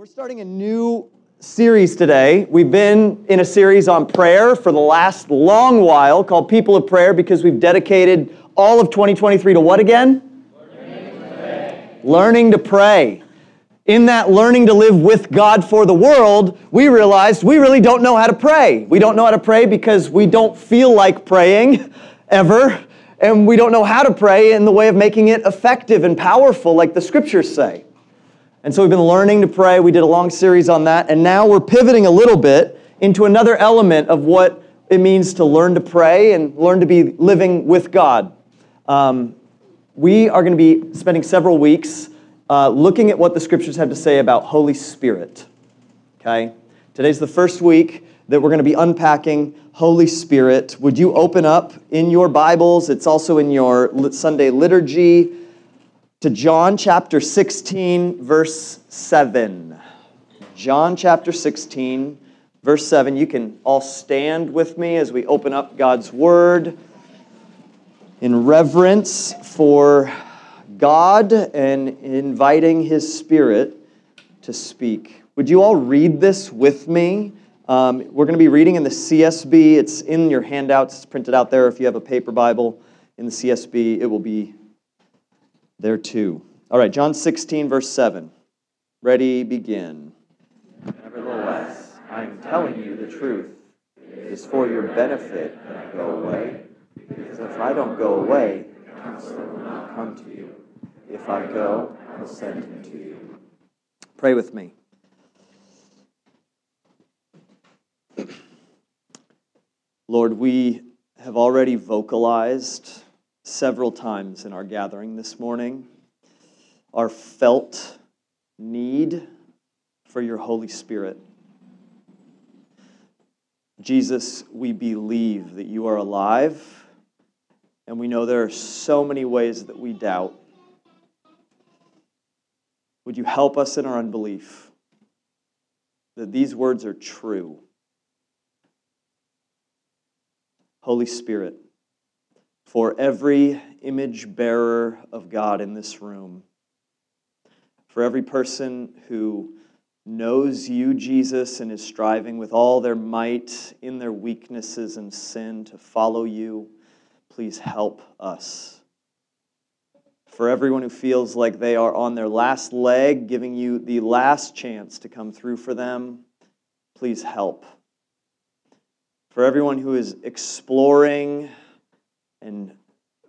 We're starting a new series today. We've been in a series on prayer for the last long while called People of Prayer because we've dedicated all of 2023 to what again? Learning to pray. Learning to pray. In that learning to live with God for the world, we realized we really don't know how to pray. We don't know how to pray because we don't feel like praying ever, and we don't know how to pray in the way of making it effective and powerful like the scriptures say. And so we've been learning to pray. We did a long series on that. And now we're pivoting a little bit into another element of what it means to learn to pray and learn to be living with God. Um, we are going to be spending several weeks uh, looking at what the scriptures have to say about Holy Spirit. Okay? Today's the first week that we're going to be unpacking Holy Spirit. Would you open up in your Bibles? It's also in your Sunday liturgy to John chapter 16, verse 7. John chapter 16, verse 7. You can all stand with me as we open up God's Word in reverence for God and inviting His Spirit to speak. Would you all read this with me? Um, we're going to be reading in the CSB. It's in your handouts, it's printed out there. If you have a paper Bible in the CSB, it will be there too. All right, John 16, verse 7. Ready, begin. Nevertheless, I am telling you the truth. It is for your benefit that I go away. Because if I don't go away, the counselor will not come to you. If I go, I will send him to you. Pray with me. Lord, we have already vocalized several times in our gathering this morning our felt need for your Holy Spirit. Jesus, we believe that you are alive, and we know there are so many ways that we doubt. Would you help us in our unbelief that these words are true? Holy Spirit, for every image bearer of God in this room, for every person who knows you, Jesus, and is striving with all their might in their weaknesses and sin to follow you, please help us. For everyone who feels like they are on their last leg, giving you the last chance to come through for them, please help. For everyone who is exploring and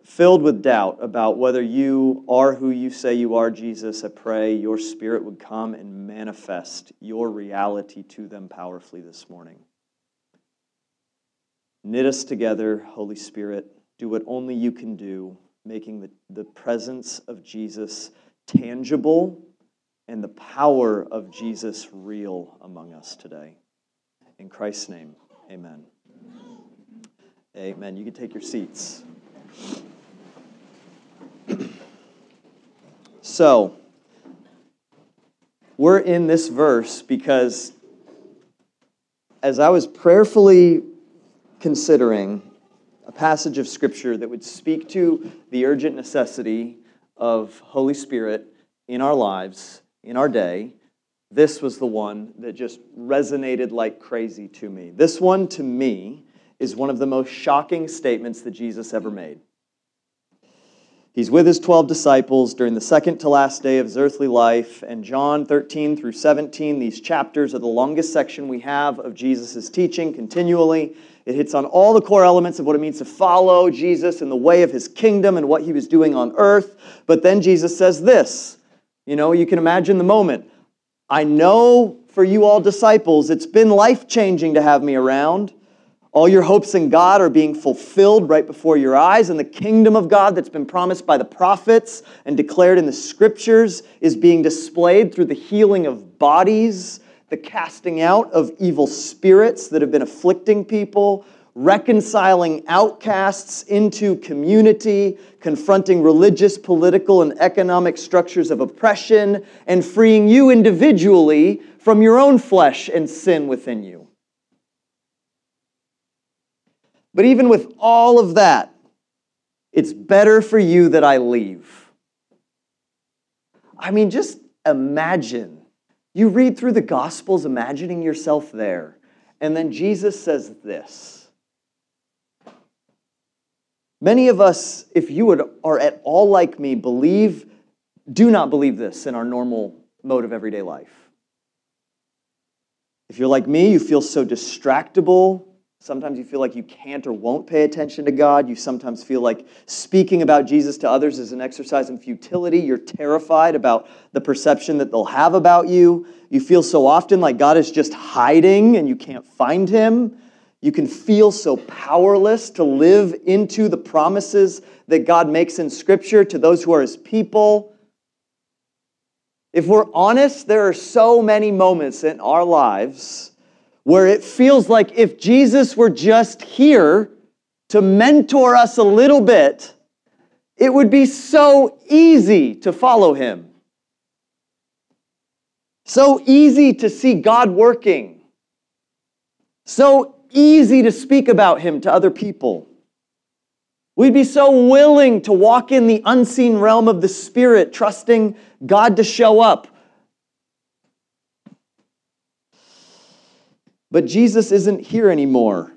filled with doubt about whether you are who you say you are, Jesus, I pray your spirit would come and manifest your reality to them powerfully this morning. Knit us together, Holy Spirit. Do what only you can do, making the, the presence of Jesus tangible and the power of Jesus real among us today. In Christ's name, amen. Amen. You can take your seats. so, we're in this verse because as I was prayerfully considering a passage of Scripture that would speak to the urgent necessity of Holy Spirit in our lives, in our day, this was the one that just resonated like crazy to me. This one, to me, is one of the most shocking statements that Jesus ever made. He's with his 12 disciples during the second to last day of his earthly life, and John 13 through 17, these chapters are the longest section we have of Jesus' teaching continually. It hits on all the core elements of what it means to follow Jesus in the way of his kingdom and what he was doing on earth. But then Jesus says this you know, you can imagine the moment. I know for you all disciples, it's been life changing to have me around. All your hopes in God are being fulfilled right before your eyes, and the kingdom of God that's been promised by the prophets and declared in the scriptures is being displayed through the healing of bodies, the casting out of evil spirits that have been afflicting people, reconciling outcasts into community, confronting religious, political, and economic structures of oppression, and freeing you individually from your own flesh and sin within you. But even with all of that, it's better for you that I leave. I mean, just imagine You read through the Gospels imagining yourself there, and then Jesus says this. Many of us, if you would, are at all like me, believe, do not believe this in our normal mode of everyday life. If you're like me, you feel so distractible. Sometimes you feel like you can't or won't pay attention to God. You sometimes feel like speaking about Jesus to others is an exercise in futility. You're terrified about the perception that they'll have about you. You feel so often like God is just hiding and you can't find him. You can feel so powerless to live into the promises that God makes in Scripture to those who are his people. If we're honest, there are so many moments in our lives where it feels like if Jesus were just here to mentor us a little bit, it would be so easy to follow him. So easy to see God working. So easy to speak about him to other people. We'd be so willing to walk in the unseen realm of the Spirit, trusting God to show up. But Jesus isn't here anymore.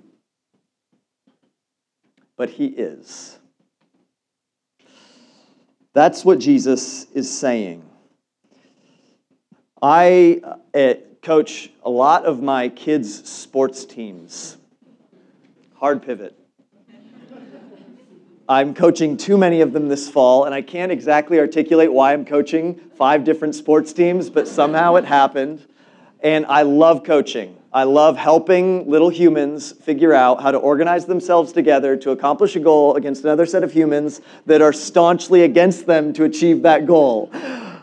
But he is. That's what Jesus is saying. I uh, coach a lot of my kids' sports teams. Hard pivot. I'm coaching too many of them this fall, and I can't exactly articulate why I'm coaching five different sports teams, but somehow it happened. And I love coaching. I love helping little humans figure out how to organize themselves together to accomplish a goal against another set of humans that are staunchly against them to achieve that goal.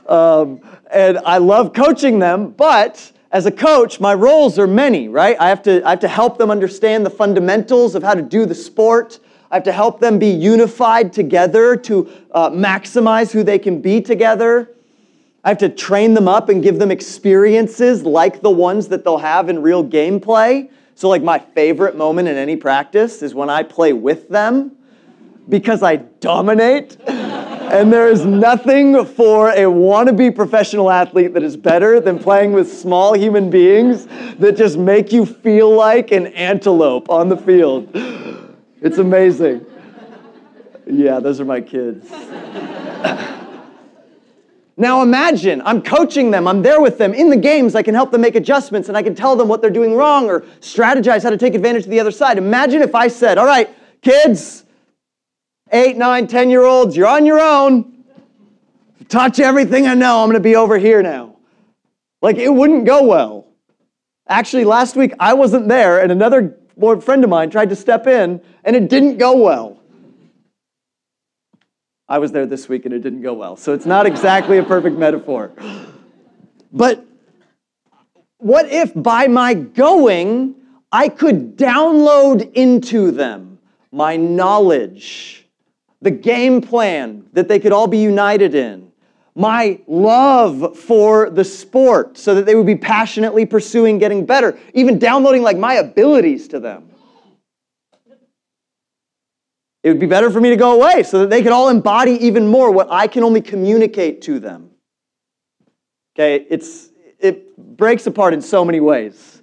Um, and I love coaching them, but as a coach, my roles are many, right? I have to, I have to help them understand the fundamentals of how to do the sport. I have to help them be unified together to uh, maximize who they can be together. I have to train them up and give them experiences like the ones that they'll have in real gameplay. So, like, my favorite moment in any practice is when I play with them because I dominate. and there is nothing for a wannabe professional athlete that is better than playing with small human beings that just make you feel like an antelope on the field. It's amazing. Yeah, those are my kids. Now imagine, I'm coaching them, I'm there with them in the games, I can help them make adjustments and I can tell them what they're doing wrong or strategize how to take advantage of the other side. Imagine if I said, All right, kids, eight, nine, ten year olds, you're on your own. Touch everything I know, I'm gonna be over here now. Like it wouldn't go well. Actually, last week I wasn't there, and another friend of mine tried to step in and it didn't go well. I was there this week and it didn't go well. So it's not exactly a perfect metaphor. But what if by my going, I could download into them my knowledge, the game plan that they could all be united in, my love for the sport so that they would be passionately pursuing getting better, even downloading like my abilities to them. It would be better for me to go away so that they could all embody even more what I can only communicate to them. Okay, it's it breaks apart in so many ways.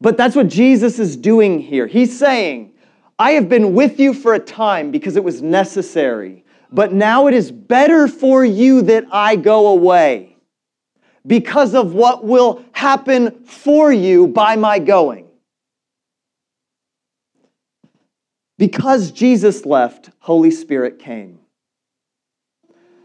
But that's what Jesus is doing here. He's saying, I have been with you for a time because it was necessary but now it is better for you that I go away because of what will happen for you by my going. Because Jesus left, Holy Spirit came.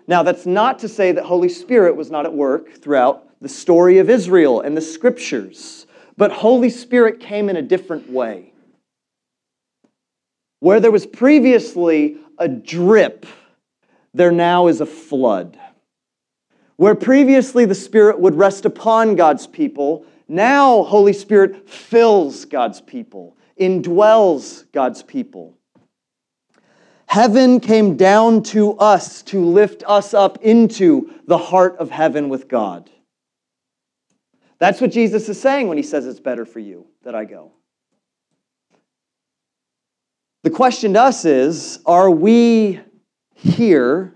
Now, that's not to say that Holy Spirit was not at work throughout the story of Israel and the scriptures, but Holy Spirit came in a different way. Where there was previously a drip there now is a flood. Where previously the Spirit would rest upon God's people, now Holy Spirit fills God's people, indwells God's people. Heaven came down to us to lift us up into the heart of heaven with God. That's what Jesus is saying when he says it's better for you that I go. The question to us is are we here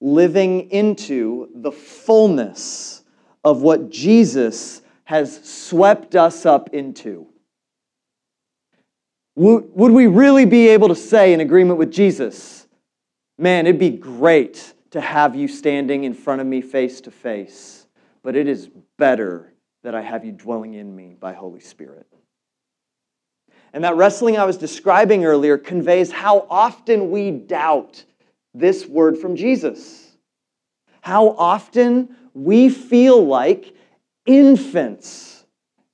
living into the fullness of what Jesus has swept us up into. Would we really be able to say, in agreement with Jesus, man, it'd be great to have you standing in front of me face to face, but it is better that I have you dwelling in me by Holy Spirit. And that wrestling I was describing earlier conveys how often we doubt this word from Jesus. How often we feel like infants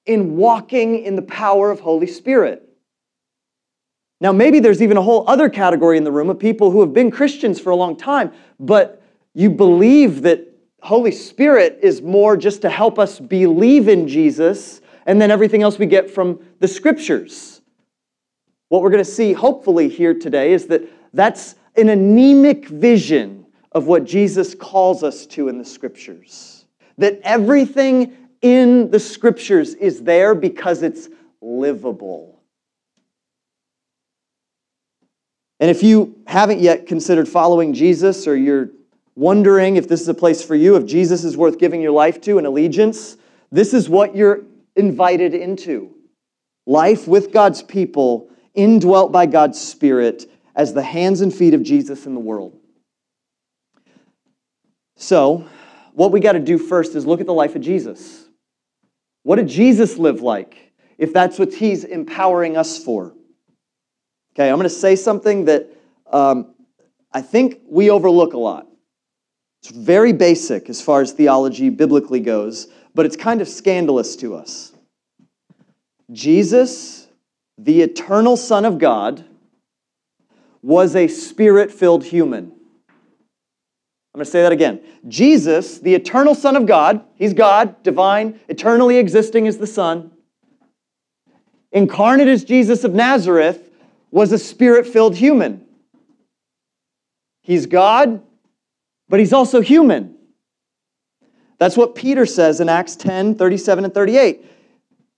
in walking in the power of Holy Spirit. Now, maybe there's even a whole other category in the room of people who have been Christians for a long time, but you believe that Holy Spirit is more just to help us believe in Jesus and then everything else we get from the scriptures. What we're going to see, hopefully, here today is that that's an anemic vision of what Jesus calls us to in the scriptures. That everything in the scriptures is there because it's livable. And if you haven't yet considered following Jesus or you're wondering if this is a place for you, if Jesus is worth giving your life to, an allegiance, this is what you're invited into. Life with God's people, indwelt by God's Spirit as the hands and feet of Jesus in the world. So, what we got to do first is look at the life of Jesus. What did Jesus live like if that's what he's empowering us for? Okay, I'm going to say something that um, I think we overlook a lot. It's very basic as far as theology biblically goes, but it's kind of scandalous to us. Jesus, the eternal Son of God, was a spirit filled human. I'm going to say that again. Jesus, the eternal Son of God, he's God, divine, eternally existing as the Son, incarnate as Jesus of Nazareth, was a spirit filled human. He's God, but he's also human. That's what Peter says in Acts 10 37 and 38.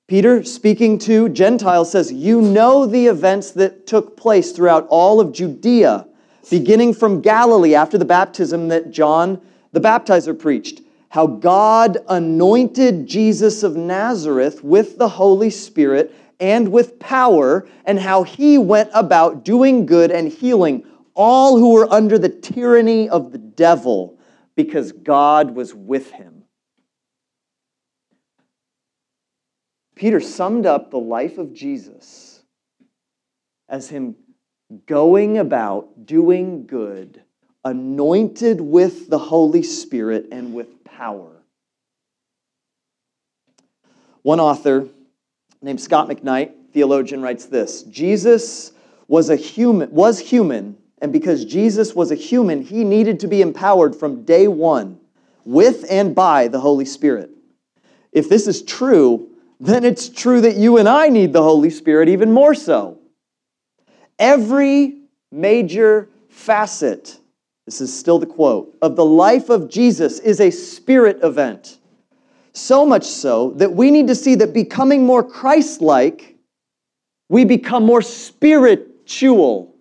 Peter, speaking to Gentiles, says, You know the events that took place throughout all of Judea, beginning from Galilee after the baptism that John the baptizer preached, how God anointed Jesus of Nazareth with the Holy Spirit and with power, and how he went about doing good and healing all who were under the tyranny of the devil because God was with him. Peter summed up the life of Jesus as him going about doing good, anointed with the Holy Spirit and with power. One author named Scot McKnight, theologian, writes this Jesus was a human was human and because Jesus was a human, he needed to be empowered from day one with and by the Holy Spirit. If this is true, then it's true that you and I need the Holy Spirit even more so. Every major facet, this is still the quote, of the life of Jesus is a spirit event. So much so that we need to see that becoming more Christ like, we become more spiritual.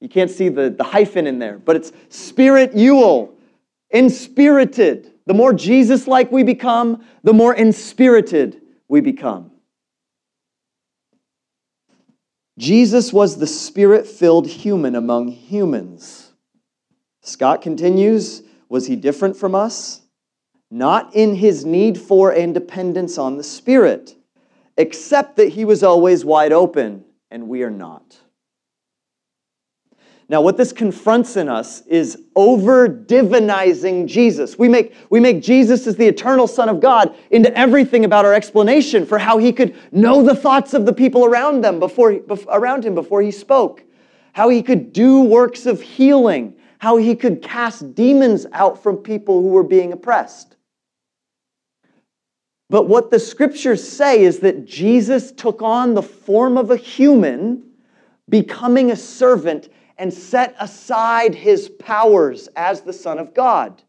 You can't see the, the hyphen in there, but it's spiritual, inspirited. The more Jesus like we become, the more inspirited we become. Jesus was the spirit filled human among humans. Scot continues Was he different from us? Not in his need for and dependence on the Spirit, except that he was always wide open, and we are not. Now, what this confronts in us is over divinizing Jesus. We make, we make Jesus as the eternal Son of God into everything about our explanation for how he could know the thoughts of the people around them before, around him before he spoke, how he could do works of healing, how he could cast demons out from people who were being oppressed. But what the scriptures say is that Jesus took on the form of a human, becoming a servant and set aside his powers as the Son of God.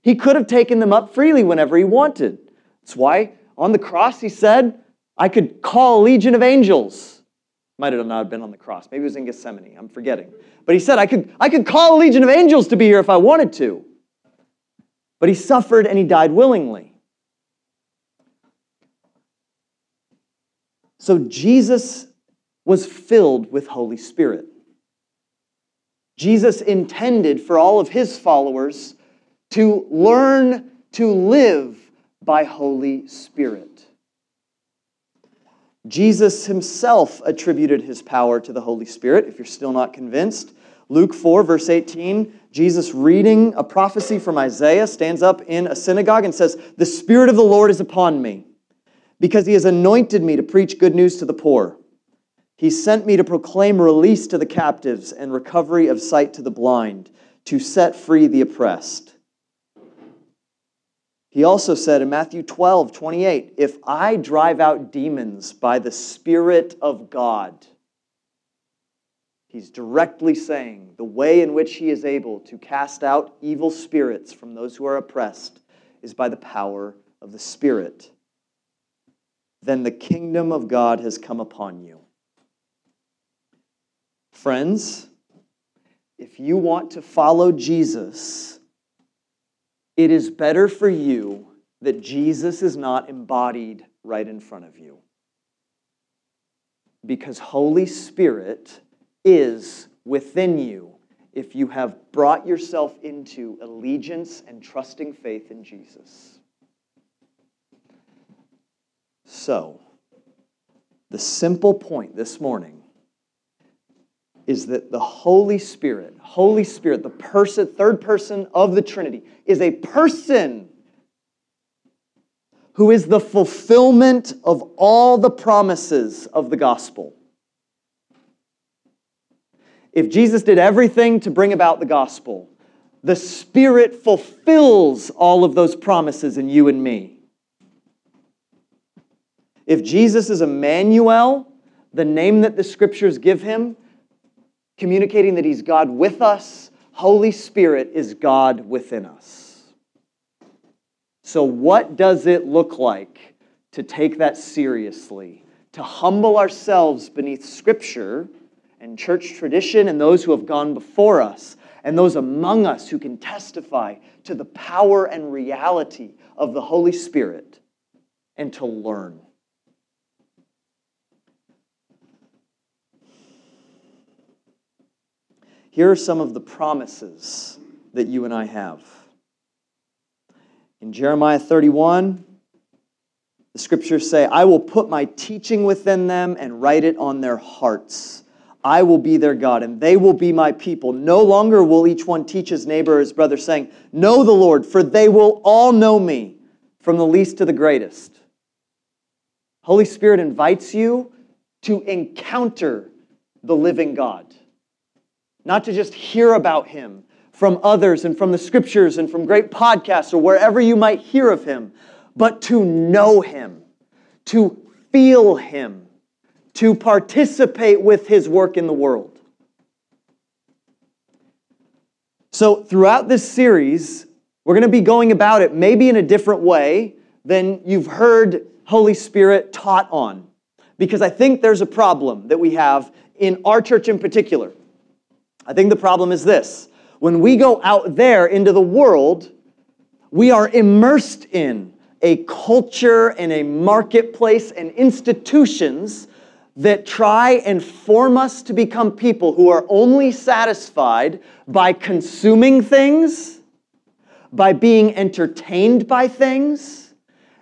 He could have taken them up freely whenever he wanted. That's why on the cross he said, I could call a legion of angels. Might have not been on the cross. Maybe it was in Gethsemane. I'm forgetting. But he said, I could, I could call a legion of angels to be here if I wanted to. But he suffered and he died willingly. So Jesus was filled with Holy Spirit. Jesus intended for all of his followers to learn to live by Holy Spirit. Jesus himself attributed his power to the Holy Spirit, if you're still not convinced. Luke 4, verse 18, Jesus, reading a prophecy from Isaiah, stands up in a synagogue and says, The Spirit of the Lord is upon me, because he has anointed me to preach good news to the poor. He sent me to proclaim release to the captives and recovery of sight to the blind, to set free the oppressed. He also said in Matthew 12, 28, If I drive out demons by the Spirit of God, He's directly saying the way in which he is able to cast out evil spirits from those who are oppressed is by the power of the Spirit. Then the kingdom of God has come upon you. Friends, if you want to follow Jesus, it is better for you that Jesus is not embodied right in front of you. Because Holy Spirit is within you if you have brought yourself into allegiance and trusting faith in Jesus. So, the simple point this morning is that the Holy Spirit, Holy Spirit, the person, third person of the Trinity, is a person who is the fulfillment of all the promises of the gospel. If Jesus did everything to bring about the gospel, the Spirit fulfills all of those promises in you and me. If Jesus is Emmanuel, the name that the scriptures give him, communicating that he's God with us, Holy Spirit is God within us. So, what does it look like to take that seriously? To humble ourselves beneath Scripture and church tradition and those who have gone before us and those among us who can testify to the power and reality of the Holy Spirit and to learn. Here are some of the promises that you and I have. In Jeremiah 31, the scriptures say, I will put my teaching within them and write it on their hearts. I will be their God, and they will be my people. No longer will each one teach his neighbor or his brother, saying, Know the Lord, for they will all know me, from the least to the greatest. Holy Spirit invites you to encounter the living God, not to just hear about him from others and from the scriptures and from great podcasts or wherever you might hear of him, but to know him, to feel him to participate with his work in the world. So, throughout this series, we're going to be going about it maybe in a different way than you've heard Holy Spirit taught on. Because I think there's a problem that we have in our church in particular. I think the problem is this when we go out there into the world, we are immersed in a culture and a marketplace and institutions that try and form us to become people who are only satisfied by consuming things, by being entertained by things,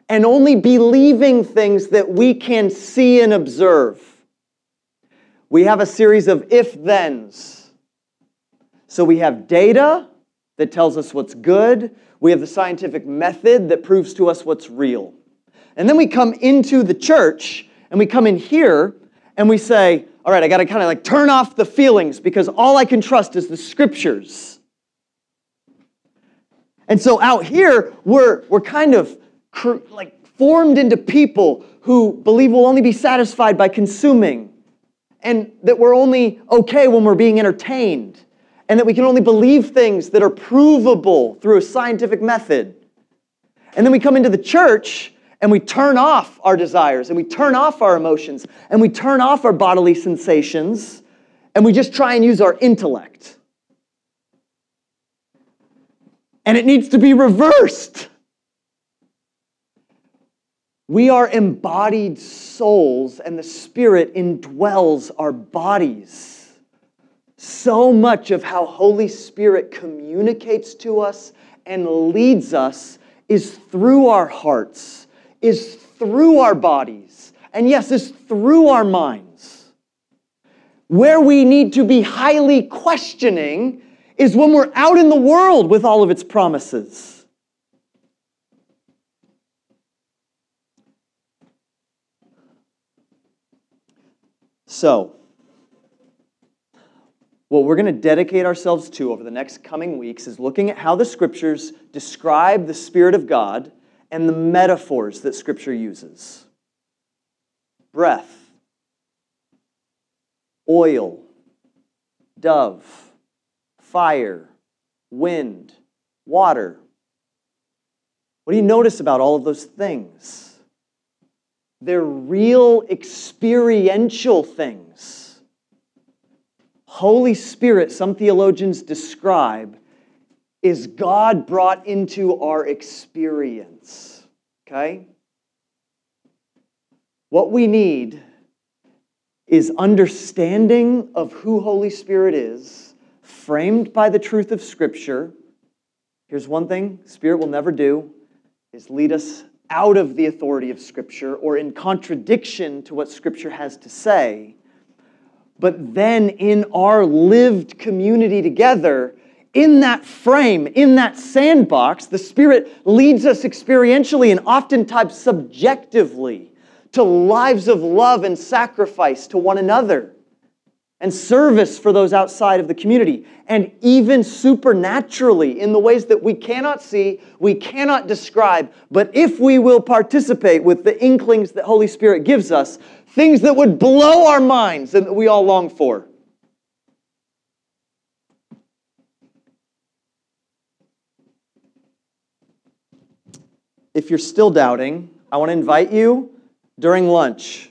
and only believing things that we can see and observe. We have a series of if thens. So we have data that tells us what's good, we have the scientific method that proves to us what's real. And then we come into the church and we come in here and we say, all right, I got to kind of like turn off the feelings because all I can trust is the scriptures. And so out here, we're, we're kind of like formed into people who believe we'll only be satisfied by consuming and that we're only okay when we're being entertained and that we can only believe things that are provable through a scientific method. And then we come into the church and we turn off our desires and we turn off our emotions and we turn off our bodily sensations and we just try and use our intellect. And it needs to be reversed. We are embodied souls, and the Spirit indwells our bodies. So much of how Holy Spirit communicates to us and leads us is through our hearts, is through our bodies, and yes, is through our minds. Where we need to be highly questioning is when we're out in the world with all of its promises. So, what we're going to dedicate ourselves to over the next coming weeks is looking at how the scriptures describe the Spirit of God and the metaphors that scripture uses breath, oil, dove, fire, wind, water. What do you notice about all of those things? They're real experiential things. Holy Spirit, some theologians describe, is God brought into our experience. Okay? What we need is understanding of who Holy Spirit is, framed by the truth of Scripture. Here's one thing Spirit will never do is lead us out of the authority of Scripture or in contradiction to what Scripture has to say. But then in our lived community together, in that frame, in that sandbox, the Spirit leads us experientially and oftentimes subjectively to lives of love and sacrifice to one another and service for those outside of the community, and even supernaturally in the ways that we cannot see, we cannot describe. But if we will participate with the inklings that Holy Spirit gives us, things that would blow our minds and that we all long for. If you're still doubting, I want to invite you during lunch.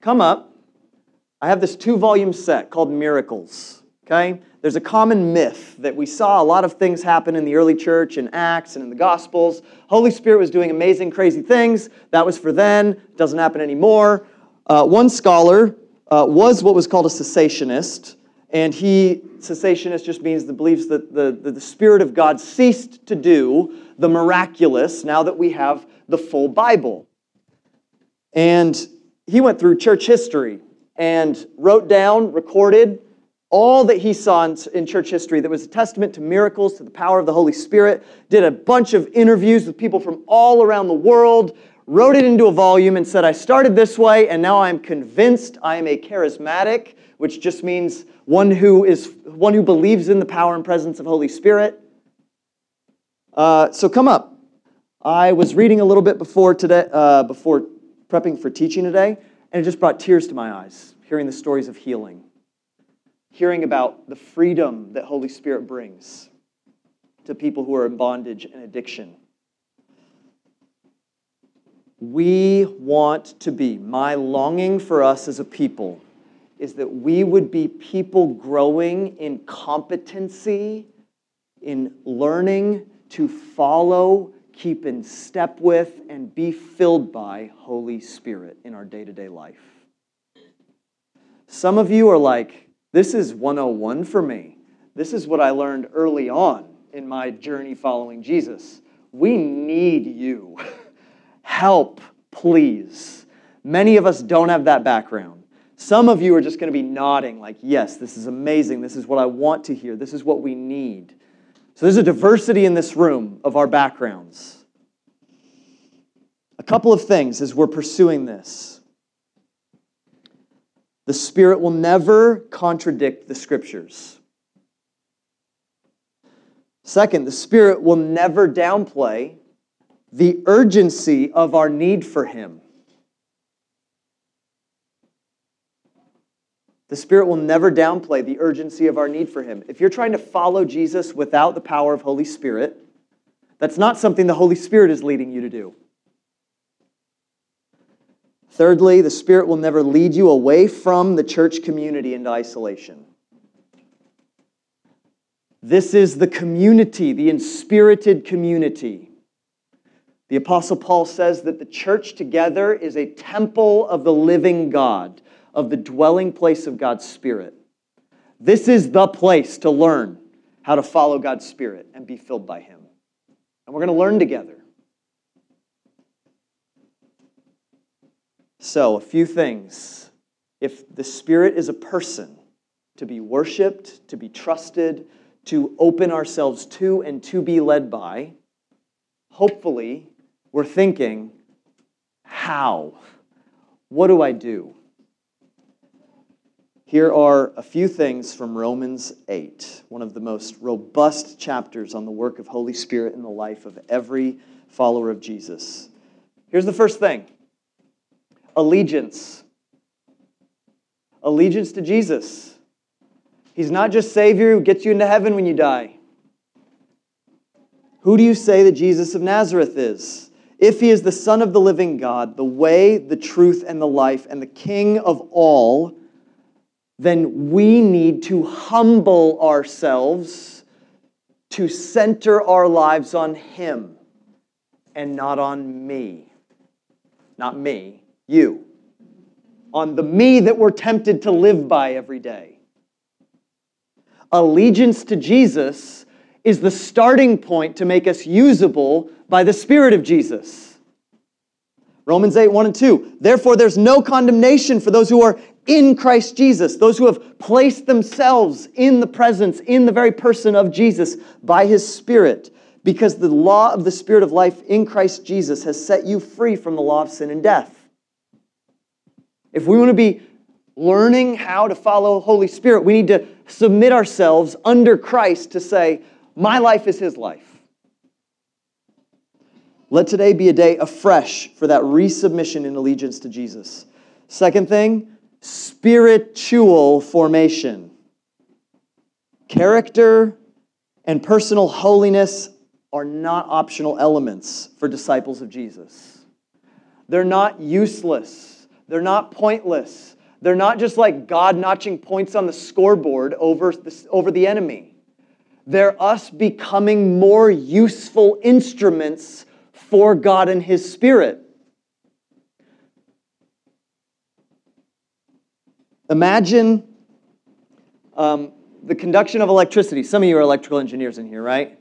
Come up I have this two volume set called Miracles. Okay? There's a common myth that we saw a lot of things happen in the early church, in Acts, and in the Gospels. Holy Spirit was doing amazing, crazy things. That was for then, doesn't happen anymore. Uh, one scholar uh, was what was called a cessationist, and he, cessationist just means the believes that the, the, the Spirit of God ceased to do the miraculous now that we have the full Bible. And he went through church history and wrote down, recorded all that he saw in, church history that was a testament to miracles, to the power of the Holy Spirit, did a bunch of interviews with people from all around the world, wrote it into a volume, and said, I started this way, and now I'm convinced I am a charismatic, which just means one who, is, one who believes in the power and presence of Holy Spirit. Uh, so come up. I was reading a little bit before today, uh, before prepping for teaching today. And it just brought tears to my eyes, hearing the stories of healing, hearing about the freedom that Holy Spirit brings to people who are in bondage and addiction. We want to be, my longing for us as a people is that we would be people growing in competency, in learning to follow keep in step with, and be filled by Holy Spirit in our day to day life. Some of you are like, this is 101 for me. This is what I learned early on in my journey following Jesus. We need you. Help, please. Many of us don't have that background. Some of you are just going to be nodding, like, yes, this is amazing. This is what I want to hear. This is what we need. So there's a diversity in this room of our backgrounds. A couple of things as we're pursuing this. The Spirit will never contradict the Scriptures. Second, the Spirit will never downplay the urgency of our need for Him. The Spirit will never downplay the urgency of our need for Him. If you're trying to follow Jesus without the power of Holy Spirit, that's not something the Holy Spirit is leading you to do. Thirdly, the Spirit will never lead you away from the church community into isolation. This is the community, the inspirited community, The Apostle Paul says that the church together is a temple of the living God, of the dwelling place of God's Spirit. This is the place to learn how to follow God's Spirit and be filled by Him. And we're going to learn together. So, a few things. If the Spirit is a person to be worshiped, to be trusted, to open ourselves to, and to be led by, hopefully we're thinking, how? What do I do? Here are a few things from Romans 8, one of the most robust chapters on the work of Holy Spirit in the life of every follower of Jesus. Here's the first thing allegiance. Allegiance to Jesus. He's not just Savior who gets you into heaven when you die. Who do you say that Jesus of Nazareth is? If he is the Son of the living God, the way, the truth, and the life, and the King of all, then we need to humble ourselves to center our lives on him and not on me. Not me, you. On the me that we're tempted to live by every day. Allegiance to Jesus is the starting point to make us usable by the Spirit of Jesus. Romans 8, 1 and 2. Therefore, there's no condemnation for those who are in Christ Jesus, those who have placed themselves in the presence, in the very person of Jesus by his Spirit, because the law of the Spirit of life in Christ Jesus has set you free from the law of sin and death. If we want to be learning how to follow Holy Spirit, we need to submit ourselves under Christ to say, My life is his life. Let today be a day afresh for that resubmission in allegiance to Jesus. Second thing, spiritual formation. Character and personal holiness are not optional elements for disciples of Jesus. They're not useless, they're not pointless. They're not just like God notching points on the scoreboard over the, over the enemy. They're us becoming more useful instruments for God and His Spirit. Imagine um, the conduction of electricity. Some of you are electrical engineers in here, right?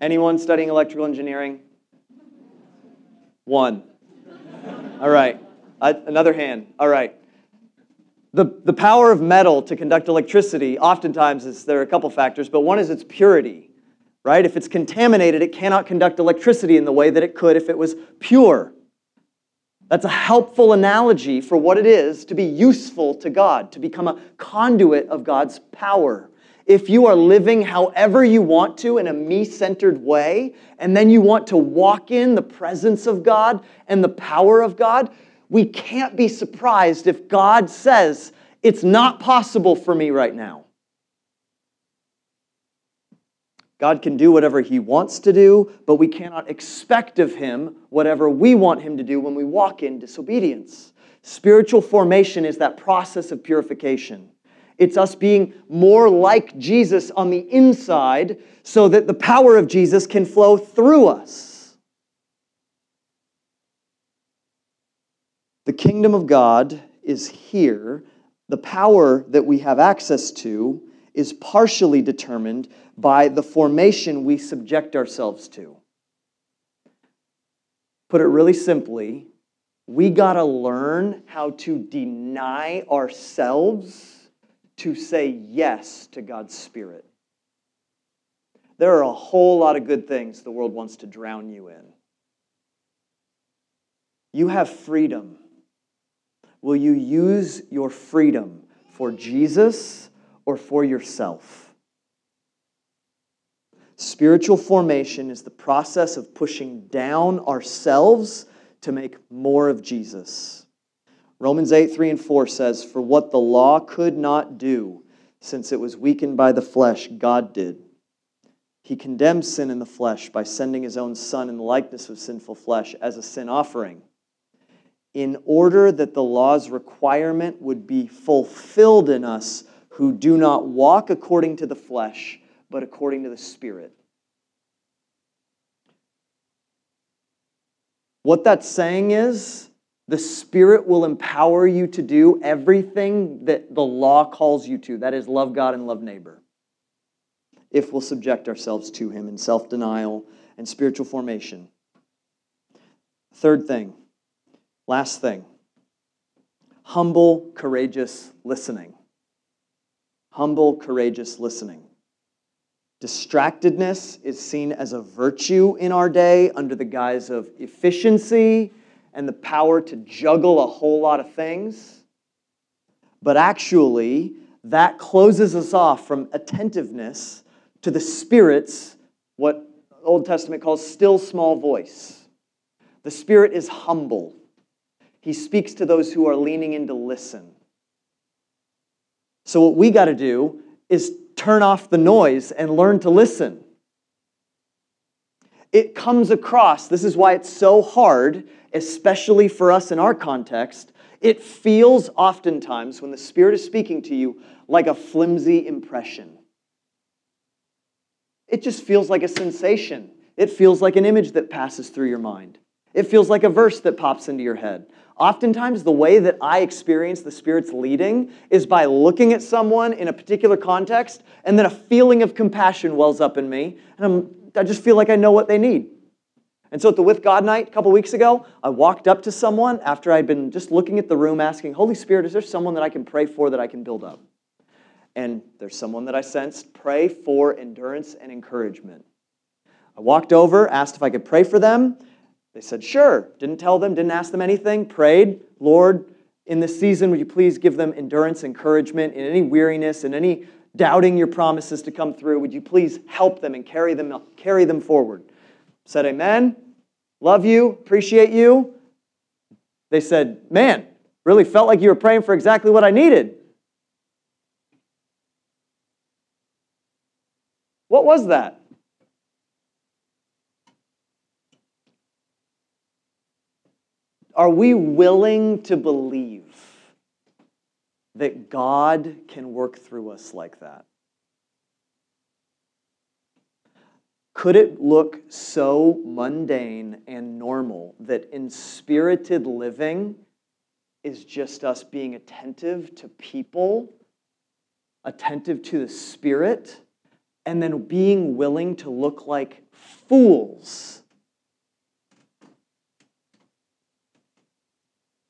Anyone studying electrical engineering? One. All right. Uh, another hand. All right. The, the power of metal to conduct electricity, oftentimes, is there are a couple factors, but one is its purity, right? If it's contaminated, it cannot conduct electricity in the way that it could if it was pure. That's a helpful analogy for what it is to be useful to God, to become a conduit of God's power. If you are living however you want to in a me centered way, and then you want to walk in the presence of God and the power of God, we can't be surprised if God says, It's not possible for me right now. God can do whatever He wants to do, but we cannot expect of Him whatever we want Him to do when we walk in disobedience. Spiritual formation is that process of purification. It's us being more like Jesus on the inside so that the power of Jesus can flow through us. The kingdom of God is here. The power that we have access to is partially determined by the formation we subject ourselves to. Put it really simply, we got to learn how to deny ourselves to say yes to God's Spirit. There are a whole lot of good things the world wants to drown you in. You have freedom. Will you use your freedom for Jesus or for yourself? Spiritual formation is the process of pushing down ourselves to make more of Jesus. Romans 8, 3 and 4 says, For what the law could not do, since it was weakened by the flesh, God did. He condemned sin in the flesh by sending his own Son in the likeness of sinful flesh as a sin offering, in order that the law's requirement would be fulfilled in us who do not walk according to the flesh but according to the Spirit. What that's saying is the Spirit will empower you to do everything that the law calls you to that is, love God and love neighbor. If we'll subject ourselves to Him in self denial and spiritual formation. Third thing, last thing humble, courageous listening. Humble, courageous listening. Distractedness is seen as a virtue in our day under the guise of efficiency and the power to juggle a whole lot of things. But actually, that closes us off from attentiveness to the Spirit's, what Old Testament calls still small voice. The Spirit is humble. He speaks to those who are leaning in to listen. So, what we got to do is turn off the noise and learn to listen. It comes across, this is why it's so hard, especially for us in our context. It feels oftentimes, when the Spirit is speaking to you, like a flimsy impression. It just feels like a sensation. It feels like an image that passes through your mind. It feels like a verse that pops into your head. Oftentimes, the way that I experience the Spirit's leading is by looking at someone in a particular context, and then a feeling of compassion wells up in me, and I'm, I just feel like I know what they need. And so at the With God night a couple weeks ago, I walked up to someone after I'd been just looking at the room asking, Holy Spirit, is there someone that I can pray for that I can build up? And there's someone that I sensed pray for endurance and encouragement. I walked over, asked if I could pray for them. They said, Sure. Didn't tell them, didn't ask them anything. Prayed, Lord, in this season, would you please give them endurance, encouragement, in any weariness, in any doubting your promises to come through? Would you please help them and carry them, carry them forward? Said, Amen. Love you, appreciate you. They said, Man, really felt like you were praying for exactly what I needed. What was that? Are we willing to believe that God can work through us like that? Could it look so mundane and normal that inspirited living is just us being attentive to people, attentive to the Spirit, and then being willing to look like fools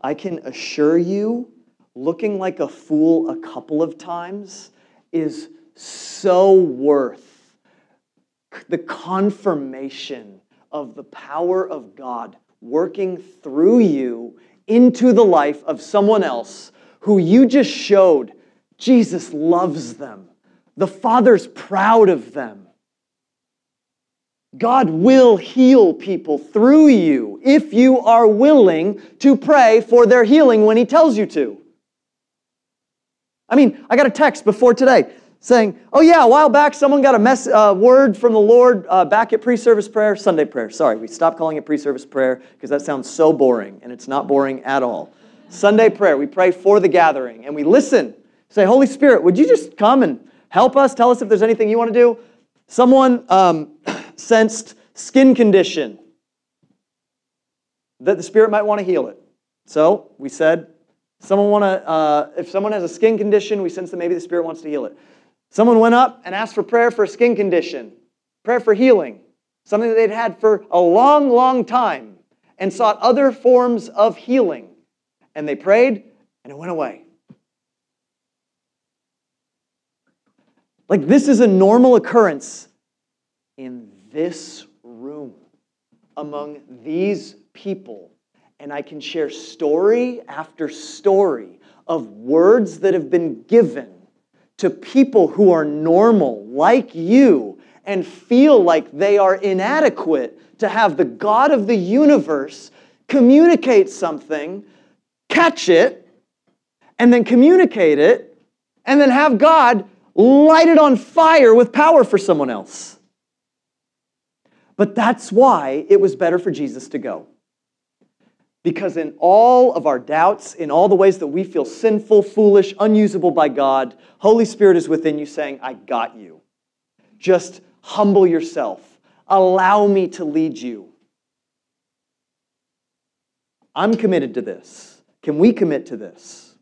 I can assure you, looking like a fool a couple of times is so worth the confirmation of the power of God working through you into the life of someone else who you just showed Jesus loves them. The Father's proud of them. God will heal people through you if you are willing to pray for their healing when He tells you to. I mean, I got a text before today saying, oh, yeah, a while back someone got a mess, uh, word from the Lord uh, back at pre service prayer, Sunday prayer. Sorry, we stopped calling it pre service prayer because that sounds so boring, and it's not boring at all. Sunday prayer, we pray for the gathering and we listen. Say, Holy Spirit, would you just come and help us? Tell us if there's anything you want to do. Someone um, sensed skin condition that the Spirit might want to heal it. So we said, someone want to, uh, if someone has a skin condition, we sense that maybe the Spirit wants to heal it. Someone went up and asked for prayer for a skin condition, prayer for healing, something that they'd had for a long, long time, and sought other forms of healing. And they prayed, and it went away. Like this is a normal occurrence in this room among these people, and I can share story after story of words that have been given to people who are normal, like you, and feel like they are inadequate to have the God of the universe communicate something, catch it, and then communicate it, and then have God light it on fire with power for someone else. But that's why it was better for Jesus to go. Because in all of our doubts, in all the ways that we feel sinful, foolish, unusable by God, Holy Spirit is within you saying, I got you. Just humble yourself. Allow me to lead you. I'm committed to this. Can we commit to this?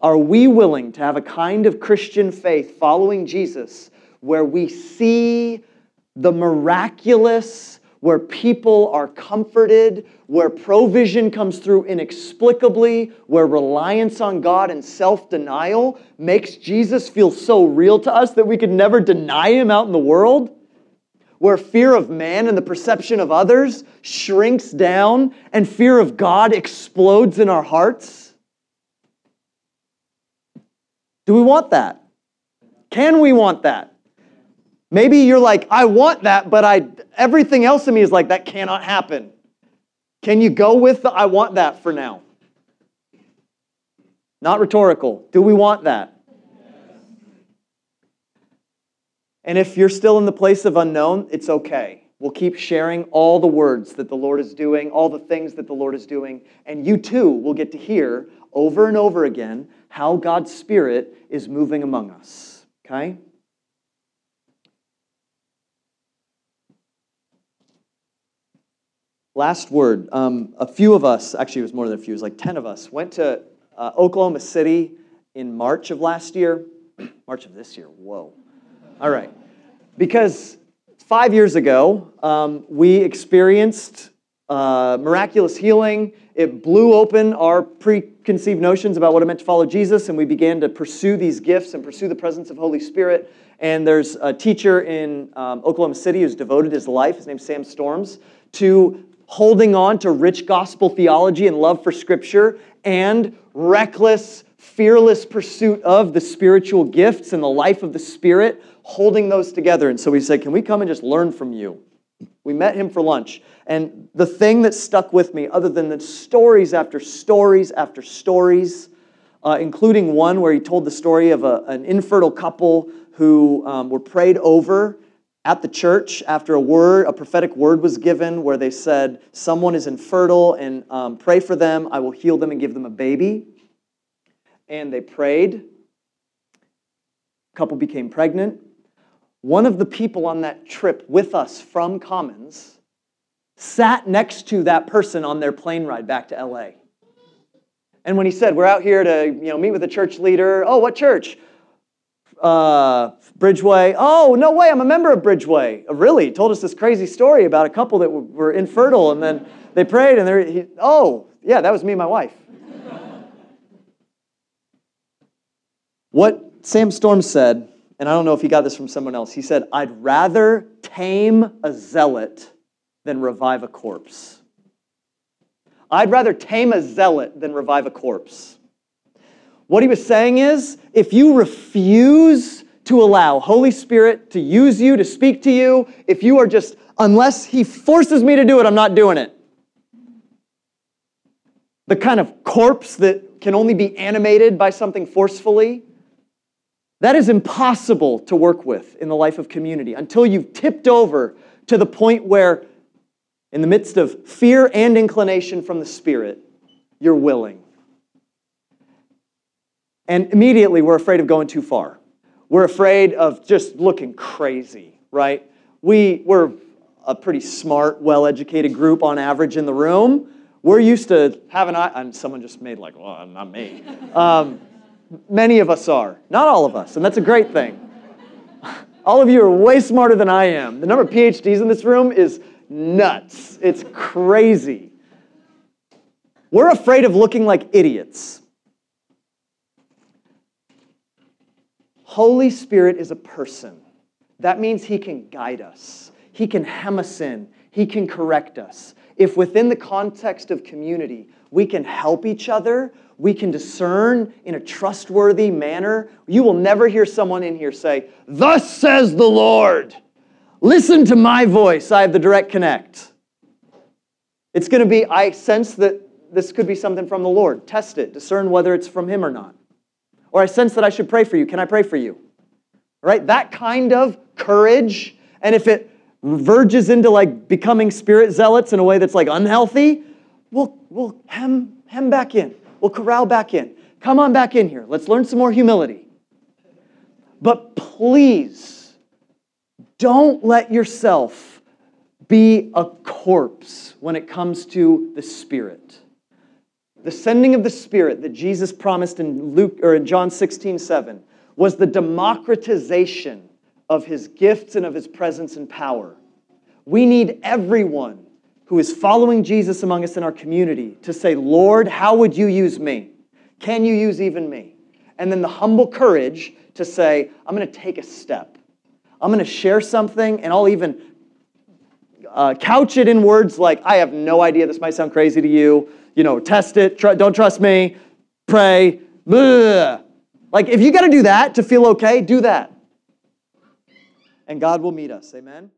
Are we willing to have a kind of Christian faith following Jesus where we see the miraculous, where people are comforted, where provision comes through inexplicably, where reliance on God and self denial makes Jesus feel so real to us that we could never deny him out in the world? Where fear of man and the perception of others shrinks down and fear of God explodes in our hearts? Do we want that? Can we want that? Maybe you're like, I want that, but I everything else in me is like that cannot happen. Can you go with the I want that for now? Not rhetorical. Do we want that? And if you're still in the place of unknown, it's okay. We'll keep sharing all the words that the Lord is doing, all the things that the Lord is doing, and you too will get to hear over and over again how God's Spirit is moving among us. Okay? Last word. Um, a few of us, actually, it was more than a few, it was like 10 of us, went to uh, Oklahoma City in March of last year. March of this year, whoa. All right. Because five years ago, um, we experienced uh, miraculous healing. It blew open our preconceived notions about what it meant to follow Jesus, and we began to pursue these gifts and pursue the presence of Holy Spirit. And there's a teacher in um, Oklahoma City who's devoted his life, his name's Sam Storms, to holding on to rich gospel theology and love for Scripture, and reckless, fearless pursuit of the spiritual gifts and the life of the Spirit, holding those together. And so we said, Can we come and just learn from you? We met him for lunch. And the thing that stuck with me, other than the stories after stories after stories, uh, including one where he told the story of a, an infertile couple who um, were prayed over at the church after a word, a prophetic word was given where they said, Someone is infertile and um, pray for them. I will heal them and give them a baby. And they prayed. A couple became pregnant. One of the people on that trip with us from Commons sat next to that person on their plane ride back to LA. And when he said, We're out here to you know, meet with a church leader, oh, what church? Uh, Bridgeway. Oh, no way, I'm a member of Bridgeway. Uh, really? Told us this crazy story about a couple that were infertile and then they prayed and they're, oh, yeah, that was me and my wife. what Sam Storm said, and I don't know if he got this from someone else, he said, I'd rather tame a zealot than revive a corpse. I'd rather tame a zealot than revive a corpse. What he was saying is if you refuse to allow Holy Spirit to use you, to speak to you, if you are just, unless he forces me to do it, I'm not doing it. The kind of corpse that can only be animated by something forcefully, that is impossible to work with in the life of community until you've tipped over to the point where, in the midst of fear and inclination from the Spirit, you're willing. And immediately we're afraid of going too far. We're afraid of just looking crazy, right? We, we're a pretty smart, well educated group on average in the room. We're used to having, and someone just made like, well, not me. Um, many of us are, not all of us, and that's a great thing. All of you are way smarter than I am. The number of PhDs in this room is nuts. It's crazy. We're afraid of looking like idiots. Holy Spirit is a person. That means He can guide us, He can hem us in, He can correct us. If within the context of community, we can help each other, we can discern in a trustworthy manner, you will never hear someone in here say, Thus says the Lord. Listen to my voice. I have the direct connect. It's going to be, I sense that this could be something from the Lord. Test it, discern whether it's from Him or not. Or I sense that I should pray for you. Can I pray for you? Right? That kind of courage. And if it verges into like becoming spirit zealots in a way that's like unhealthy, we'll, we'll hem, hem back in. We'll corral back in. Come on back in here. Let's learn some more humility. But please don't let yourself be a corpse when it comes to the Spirit. The sending of the Spirit that Jesus promised in Luke or in John 16, 7 was the democratization of his gifts and of his presence and power. We need everyone who is following Jesus among us in our community to say, Lord, how would you use me? Can you use even me? And then the humble courage to say, I'm going to take a step. I'm going to share something, and I'll even uh, couch it in words like, I have no idea, this might sound crazy to you. You know, test it, tr- don't trust me, pray. Like, if you got to do that to feel okay, do that. And God will meet us. Amen.